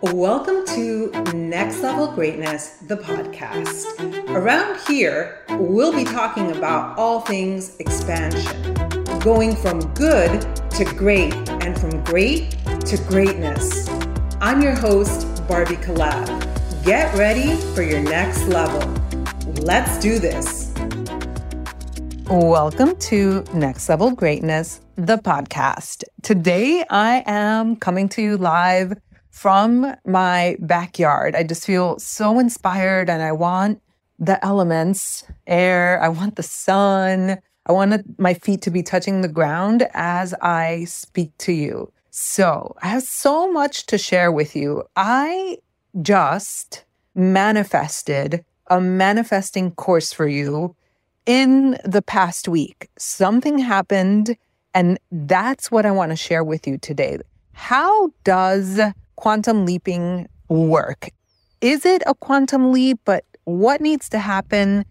Welcome to Next Level Greatness, the podcast. Around here, we'll be talking about all things expansion, going from good to great, and from great to greatness. I'm your host, Barbie Kalev. Get ready for your next level. Let's do this. Welcome to Next Level Greatness, the podcast. Today, I am coming to you live from my backyard. I just feel so inspired and I want the elements, air, I want the sun, I want my feet to be touching the ground as I speak to you. So, I have so much to share with you. I just manifested a manifesting course for you in the past week, something happened, and that's what I want to share with you today. How does quantum leaping work? Is it a quantum leap? But what needs to happen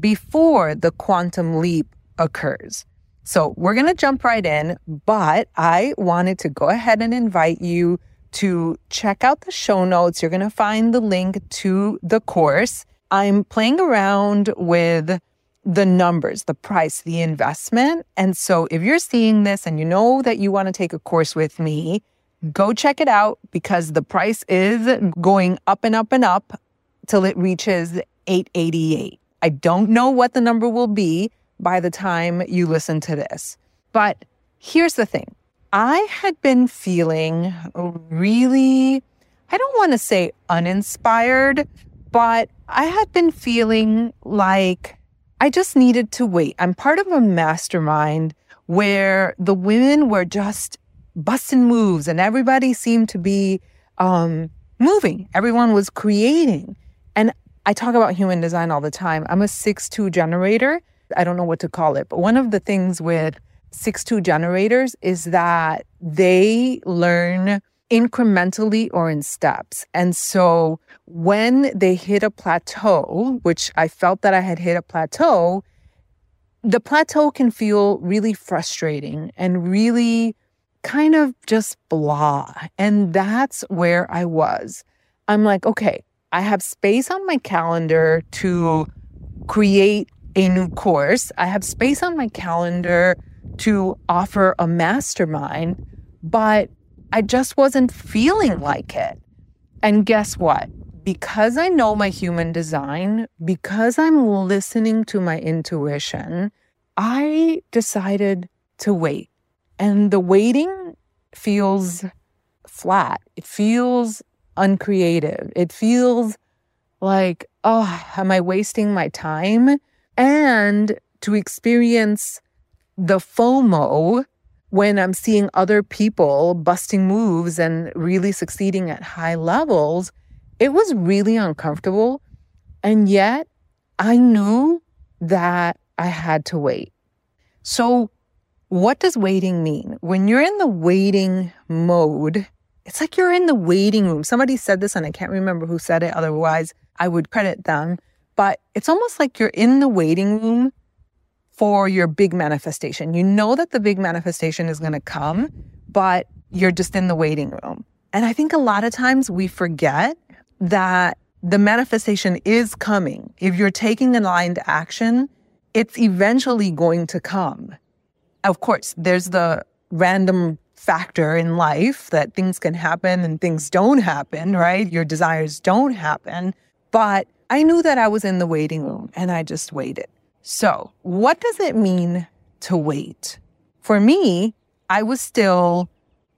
before the quantum leap occurs? So we're going to jump right in, but I wanted to go ahead and invite you to check out the show notes. You're going to find the link to the course. I'm playing around with the numbers, the price, the investment. And so if you're seeing this and you know that you want to take a course with me, go check it out because the price is going up and up and up till it reaches 888. I don't know what the number will be by the time you listen to this. But here's the thing. I had been feeling really I don't want to say uninspired, but I had been feeling like I just needed to wait. I'm part of a mastermind where the women were just busting moves and everybody seemed to be um, moving. Everyone was creating. And I talk about human design all the time. I'm a 6 2 generator. I don't know what to call it, but one of the things with 6 2 generators is that they learn incrementally or in steps. And so when they hit a plateau, which I felt that I had hit a plateau, the plateau can feel really frustrating and really kind of just blah. And that's where I was. I'm like, okay, I have space on my calendar to create a new course. I have space on my calendar to offer a mastermind, but I just wasn't feeling like it. And guess what? Because I know my human design, because I'm listening to my intuition, I decided to wait. And the waiting feels flat. It feels uncreative. It feels like, oh, am I wasting my time? And to experience the FOMO when I'm seeing other people busting moves and really succeeding at high levels, it was really uncomfortable. And yet I knew that I had to wait. So, what does waiting mean? When you're in the waiting mode, it's like you're in the waiting room. Somebody said this, and I can't remember who said it. Otherwise, I would credit them. But it's almost like you're in the waiting room for your big manifestation. You know that the big manifestation is going to come, but you're just in the waiting room. And I think a lot of times we forget that the manifestation is coming. If you're taking aligned action, it's eventually going to come. Of course, there's the random factor in life that things can happen and things don't happen, right? Your desires don't happen. But I knew that I was in the waiting room and I just waited. So, what does it mean to wait? For me, I was still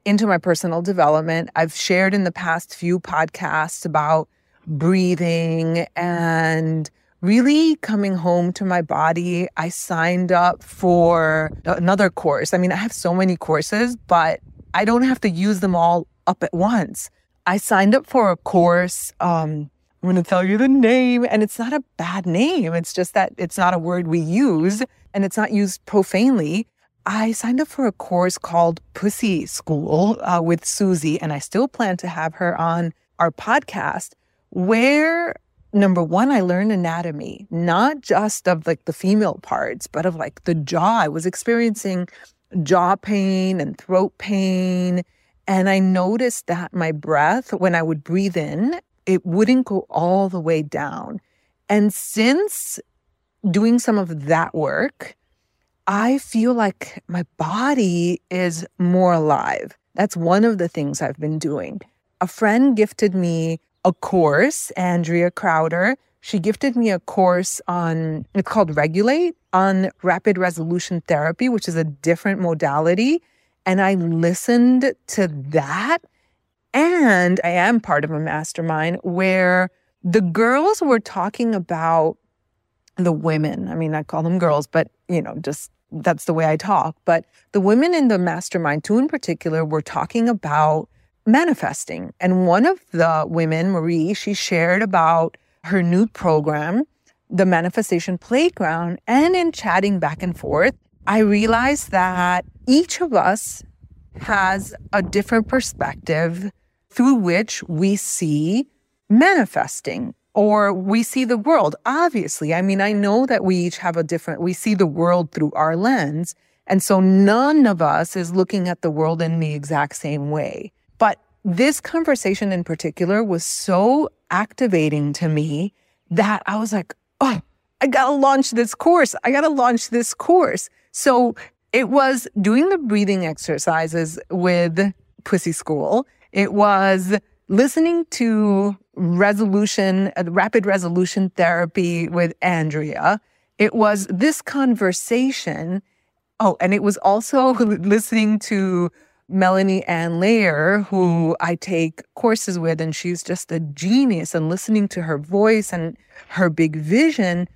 into my personal development. I've shared in the past few podcasts about breathing and really coming home to my body. I signed up for another course. I mean, I have so many courses, but I don't have to use them all up at once. I signed up for a course um, I'm going to tell you the name. And it's not a bad name. It's just that it's not a word we use and it's not used profanely. I signed up for a course called Pussy School uh, with Susie, and I still plan to have her on our podcast where number one, I learned anatomy, not just of like the female parts, but of like the jaw. I was experiencing jaw pain and throat pain And I noticed that my breath, when I would breathe in, it wouldn't go all the way down. And since doing some of that work, I feel like my body is more alive. That's one of the things I've been doing. A friend gifted me a course, Andrea Crowder. She gifted me a course on, it's called Regulate, on rapid resolution therapy, which is a different modality. And I listened to that. And I am part of a mastermind where the girls were talking about the women. I mean, I call them girls, but you know, just that's the way I talk. But the women in the mastermind, two in particular, were talking about manifesting. And one of the women, Marie, she shared about her new program, the Manifestation Playground. And in chatting back and forth, I realized that each of us has a different perspective through which we see manifesting or we see the world. Obviously, I mean, I know that we each have a different, we see the world through our lens. And so none of us is looking at the world in the exact same way. This conversation in particular was so activating to me that I was like, oh, I gotta launch this course. I gotta launch this course. So it was doing the breathing exercises with Pussy School. It was listening to resolution, uh, rapid resolution therapy with Andrea. It was this conversation. Oh, and it was also listening to Melanie Ann Layer, who I take courses with, and she's just a genius, and listening to her voice and her big vision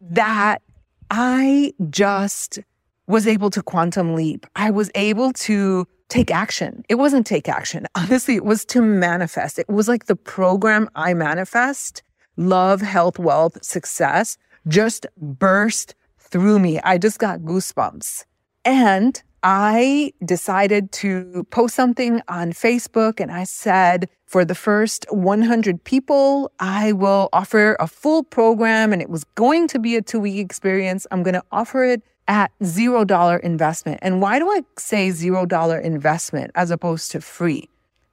that I just was able to quantum leap. I was able to take action. It wasn't take action. Honestly, it was to manifest. It was like the program I manifest, love, health, wealth, success just burst through me. I just got goosebumps. And I decided to post something on Facebook and I said, for the first 100 people, I will offer a full program and it was going to be a two week experience. I'm going to offer it at zero dollar investment. And why do I say zero dollar investment as opposed to free?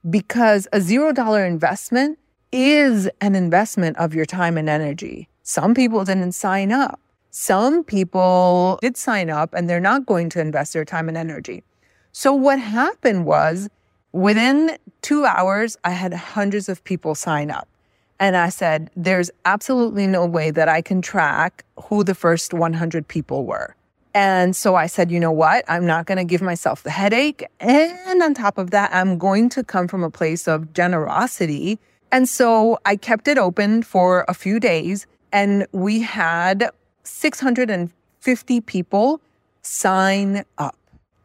Because a zero dollar investment is an investment of your time and energy. Some people didn't sign up. Some people did sign up and they're not going to invest their time and energy. So what happened was within two hours, I had hundreds of people sign up. And I said, there's absolutely no way that I can track who the first 100 people were. And so I said, you know what? I'm not going to give myself the headache. And on top of that, I'm going to come from a place of generosity. And so I kept it open for a few days and we had 650 people sign up.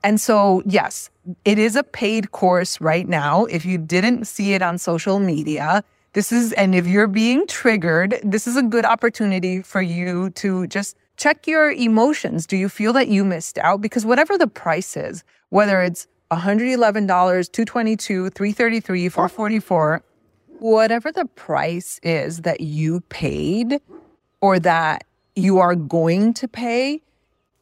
And so, yes, it is a paid course right now. If you didn't see it on social media, this is, and if you're being triggered, this is a good opportunity for you to just check your emotions. Do you feel that you missed out? Because whatever the price is, whether it's $111, 222, 333, 444, whatever the price is that you paid or that you are going to pay,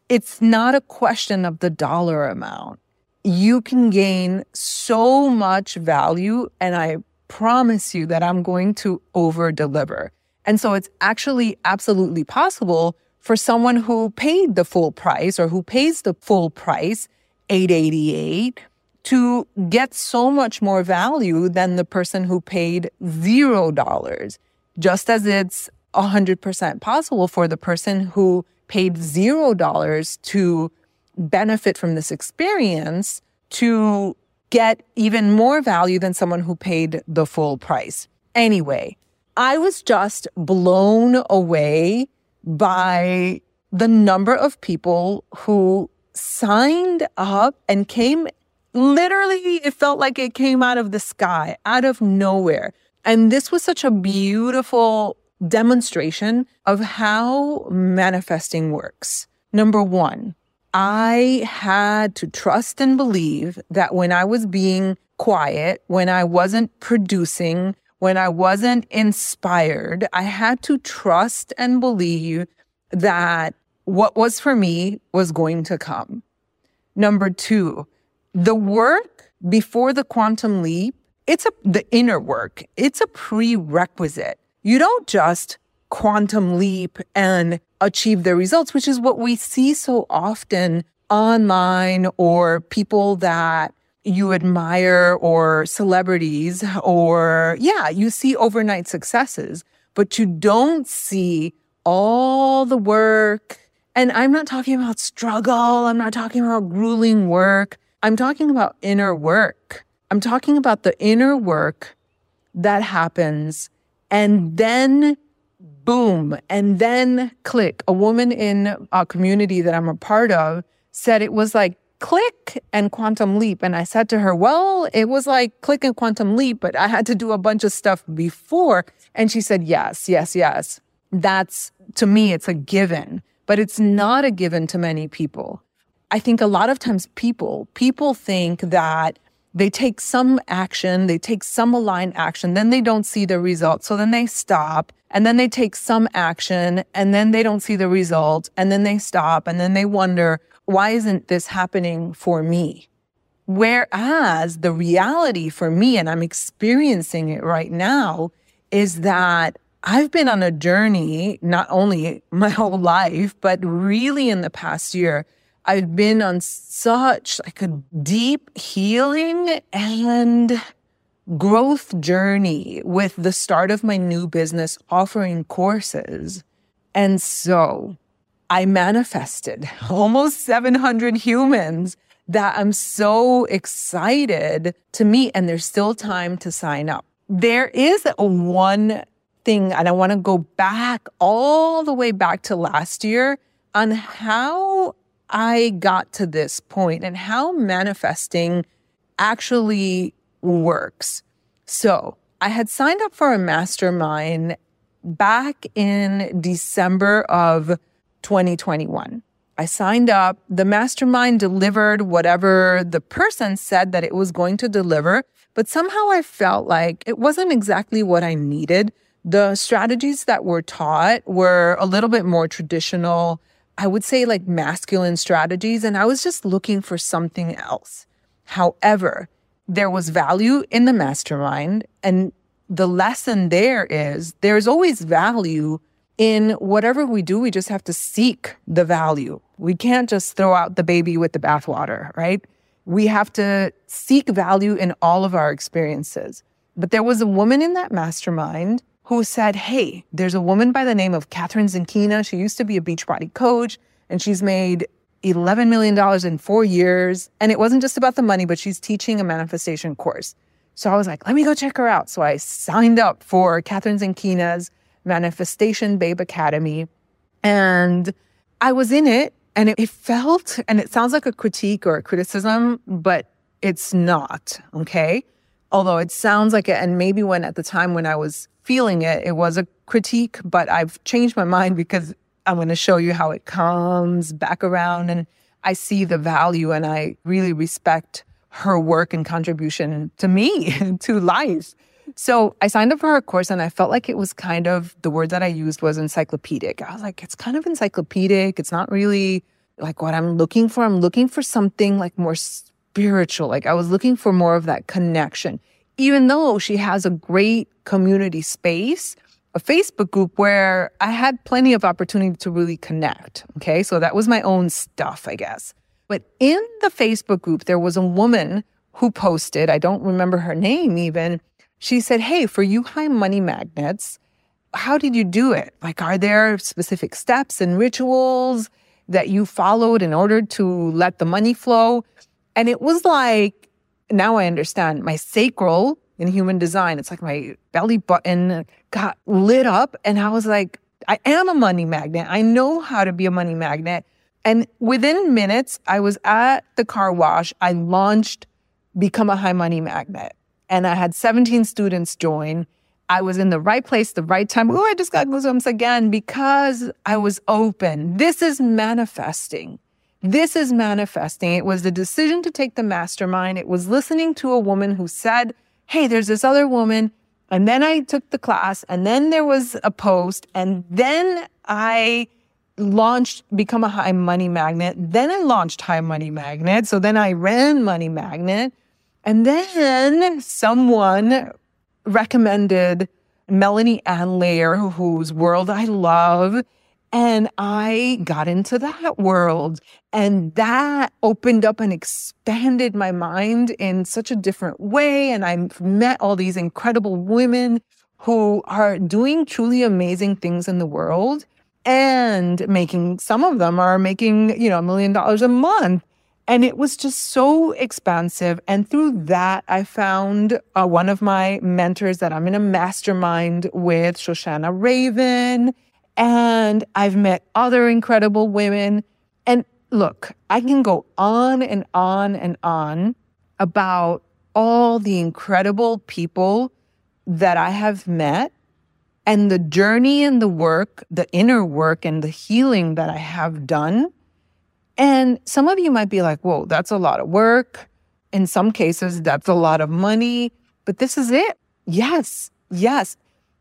it's not a question of the dollar amount. You can gain so much value and I promise you that I'm going to over deliver. And so it's actually absolutely possible for someone who paid the full price or who pays the full price, 888, to get so much more value than the person who paid zero dollars. Just as it's 100% possible for the person who paid zero dollars to benefit from this experience to get even more value than someone who paid the full price. Anyway, I was just blown away by the number of people who signed up and came literally, it felt like it came out of the sky, out of nowhere. And this was such a beautiful demonstration of how manifesting works. Number one, I had to trust and believe that when I was being quiet, when I wasn't producing, when I wasn't inspired, I had to trust and believe that what was for me was going to come. Number two, the work before the quantum leap, it's a, the inner work. It's a prerequisite. You don't just quantum leap and achieve the results, which is what we see so often online or people that you admire or celebrities or yeah, you see overnight successes, but you don't see all the work. And I'm not talking about struggle. I'm not talking about grueling work. I'm talking about inner work. I'm talking about the inner work that happens and then boom, and then click. A woman in a community that I'm a part of said it was like click and quantum leap. And I said to her, well, it was like click and quantum leap, but I had to do a bunch of stuff before. And she said, yes, yes, yes. That's to me, it's a given, but it's not a given to many people. I think a lot of times people, people think that they take some action, they take some aligned action, then they don't see the result. So then they stop and then they take some action and then they don't see the result and then they stop and then they wonder, why isn't this happening for me? Whereas the reality for me, and I'm experiencing it right now, is that I've been on a journey, not only my whole life, but really in the past year I've been on such like a deep healing and growth journey with the start of my new business offering courses. And so I manifested almost 700 humans that I'm so excited to meet and there's still time to sign up. There is one thing and I want to go back all the way back to last year on how I got to this point and how manifesting actually works. So I had signed up for a mastermind back in December of 2021. I signed up. The mastermind delivered whatever the person said that it was going to deliver, but somehow I felt like it wasn't exactly what I needed. The strategies that were taught were a little bit more traditional I would say like masculine strategies, and I was just looking for something else. However, there was value in the mastermind, and the lesson there is there's always value in whatever we do. We just have to seek the value. We can't just throw out the baby with the bathwater, right? We have to seek value in all of our experiences. But there was a woman in that mastermind who said, Hey, there's a woman by the name of Kathrin Zenkina. She used to be a Beachbody coach and she's made $11 million in four years. And it wasn't just about the money, but she's teaching a manifestation course. So I was like, let me go check her out. So I signed up for Kathrin Zenkina's Manifestation Babe Academy. And I was in it and it, it felt, and it sounds like a critique or a criticism, but it's not. Okay. Although it sounds like it. And maybe when at the time when I was feeling it, it was a critique, but I've changed my mind because I'm going to show you how it comes back around. And I see the value and I really respect her work and contribution to me, to life. So I signed up for her course and I felt like it was kind of the word that I used was encyclopedic. I was like, it's kind of encyclopedic. It's not really like what I'm looking for. I'm looking for something like more spiritual. Like I was looking for more of that connection even though she has a great community space, a Facebook group where I had plenty of opportunity to really connect. Okay. So that was my own stuff, I guess. But in the Facebook group, there was a woman who posted, I don't remember her name even. She said, Hey, for you high money magnets, how did you do it? Like, are there specific steps and rituals that you followed in order to let the money flow? And it was like, now I understand my sacral in human design. It's like my belly button got lit up. And I was like, I am a money magnet. I know how to be a money magnet. And within minutes, I was at the car wash. I launched Become a High Money Magnet. And I had 17 students join. I was in the right place, the right time. Oh, I just got goosebumps again because I was open. This is manifesting. This is manifesting. It was the decision to take the mastermind. It was listening to a woman who said, Hey, there's this other woman. And then I took the class, and then there was a post, and then I launched become a high money magnet then i launched high money magnet so then i ran money magnet and then someone recommended melanie ann layer whose world i love and i got into that world and that opened up and expanded my mind in such a different way and i met all these incredible women who are doing truly amazing things in the world and making some of them are making, you know, a million dollars a month. And it was just so expansive. And through that, I found uh, one of my mentors that I'm in a mastermind with, Shoshana Raven. And I've met other incredible women. And look, I can go on and on and on about all the incredible people that I have met and the journey and the work, the inner work and the healing that I have done. And some of you might be like, whoa, that's a lot of work. In some cases, that's a lot of money, but this is it. Yes, yes.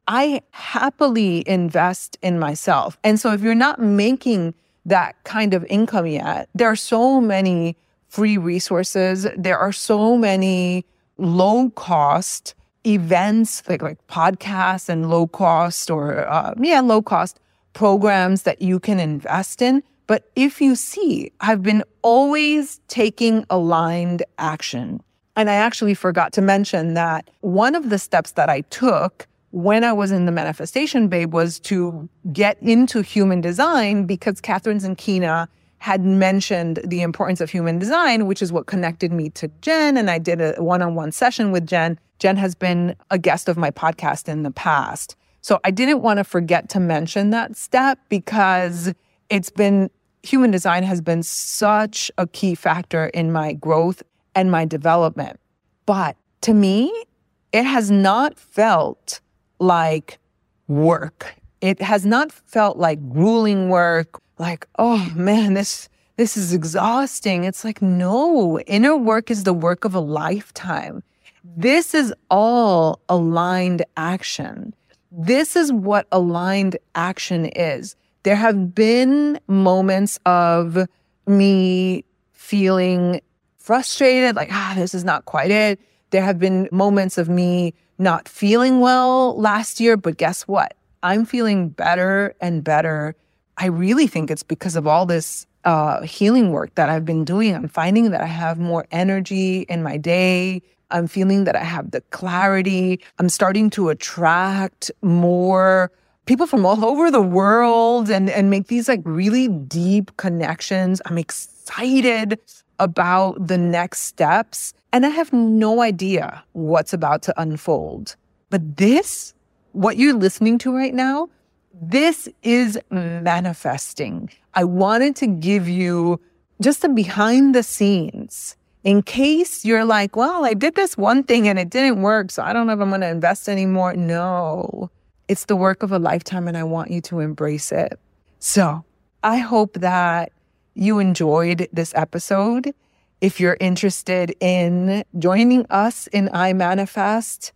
I happily invest in myself. And so if you're not making that kind of income yet, there are so many free resources. There are so many low cost events like like podcasts and low cost or uh, yeah low cost programs that you can invest in but if you see i've been always taking aligned action and i actually forgot to mention that one of the steps that i took when i was in the manifestation babe was to get into human design because Kathrin's kathrin zenkina had mentioned the importance of human design, which is what connected me to Jen. And I did a one on one session with Jen. Jen has been a guest of my podcast in the past. So I didn't want to forget to mention that step because it's been human design has been such a key factor in my growth and my development. But to me, it has not felt like work. It has not felt like grueling work like, oh man, this this is exhausting. It's like, no, inner work is the work of a lifetime. This is all aligned action. This is what aligned action is. There have been moments of me feeling frustrated, like, ah, this is not quite it. There have been moments of me not feeling well last year, but guess what? I'm feeling better and better I really think it's because of all this uh, healing work that I've been doing. I'm finding that I have more energy in my day. I'm feeling that I have the clarity. I'm starting to attract more people from all over the world and, and make these like really deep connections. I'm excited about the next steps. And I have no idea what's about to unfold. But this, what you're listening to right now, this is manifesting. I wanted to give you just a behind the scenes in case you're like, well, I did this one thing and it didn't work, so I don't know if I'm going to invest anymore. No, it's the work of a lifetime and I want you to embrace it. So I hope that you enjoyed this episode. If you're interested in joining us in I Manifest,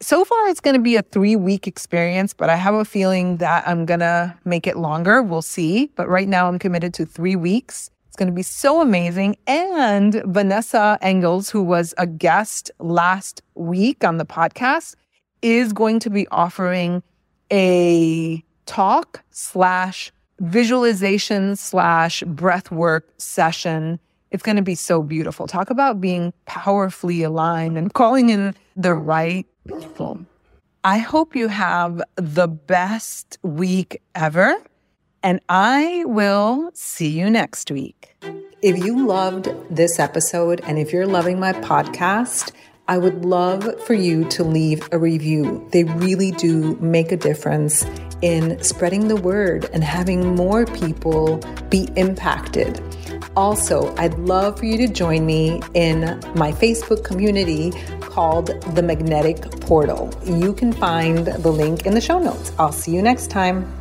so far it's going to be a three week experience, but I have a feeling that I'm going to make it longer. We'll see. But right now I'm committed to three weeks. It's going to be so amazing. And Vanessa Engels, who was a guest last week on the podcast, is going to be offering a talk slash visualization slash breath work session. It's going to be so beautiful. Talk about being powerfully aligned and calling in the right people. I hope you have the best week ever, and I will see you next week. If you loved this episode and if you're loving my podcast, I would love for you to leave a review. They really do make a difference in spreading the word and having more people be impacted. Also, I'd love for you to join me in my Facebook community called The Magnetic Portal. You can find the link in the show notes. I'll see you next time.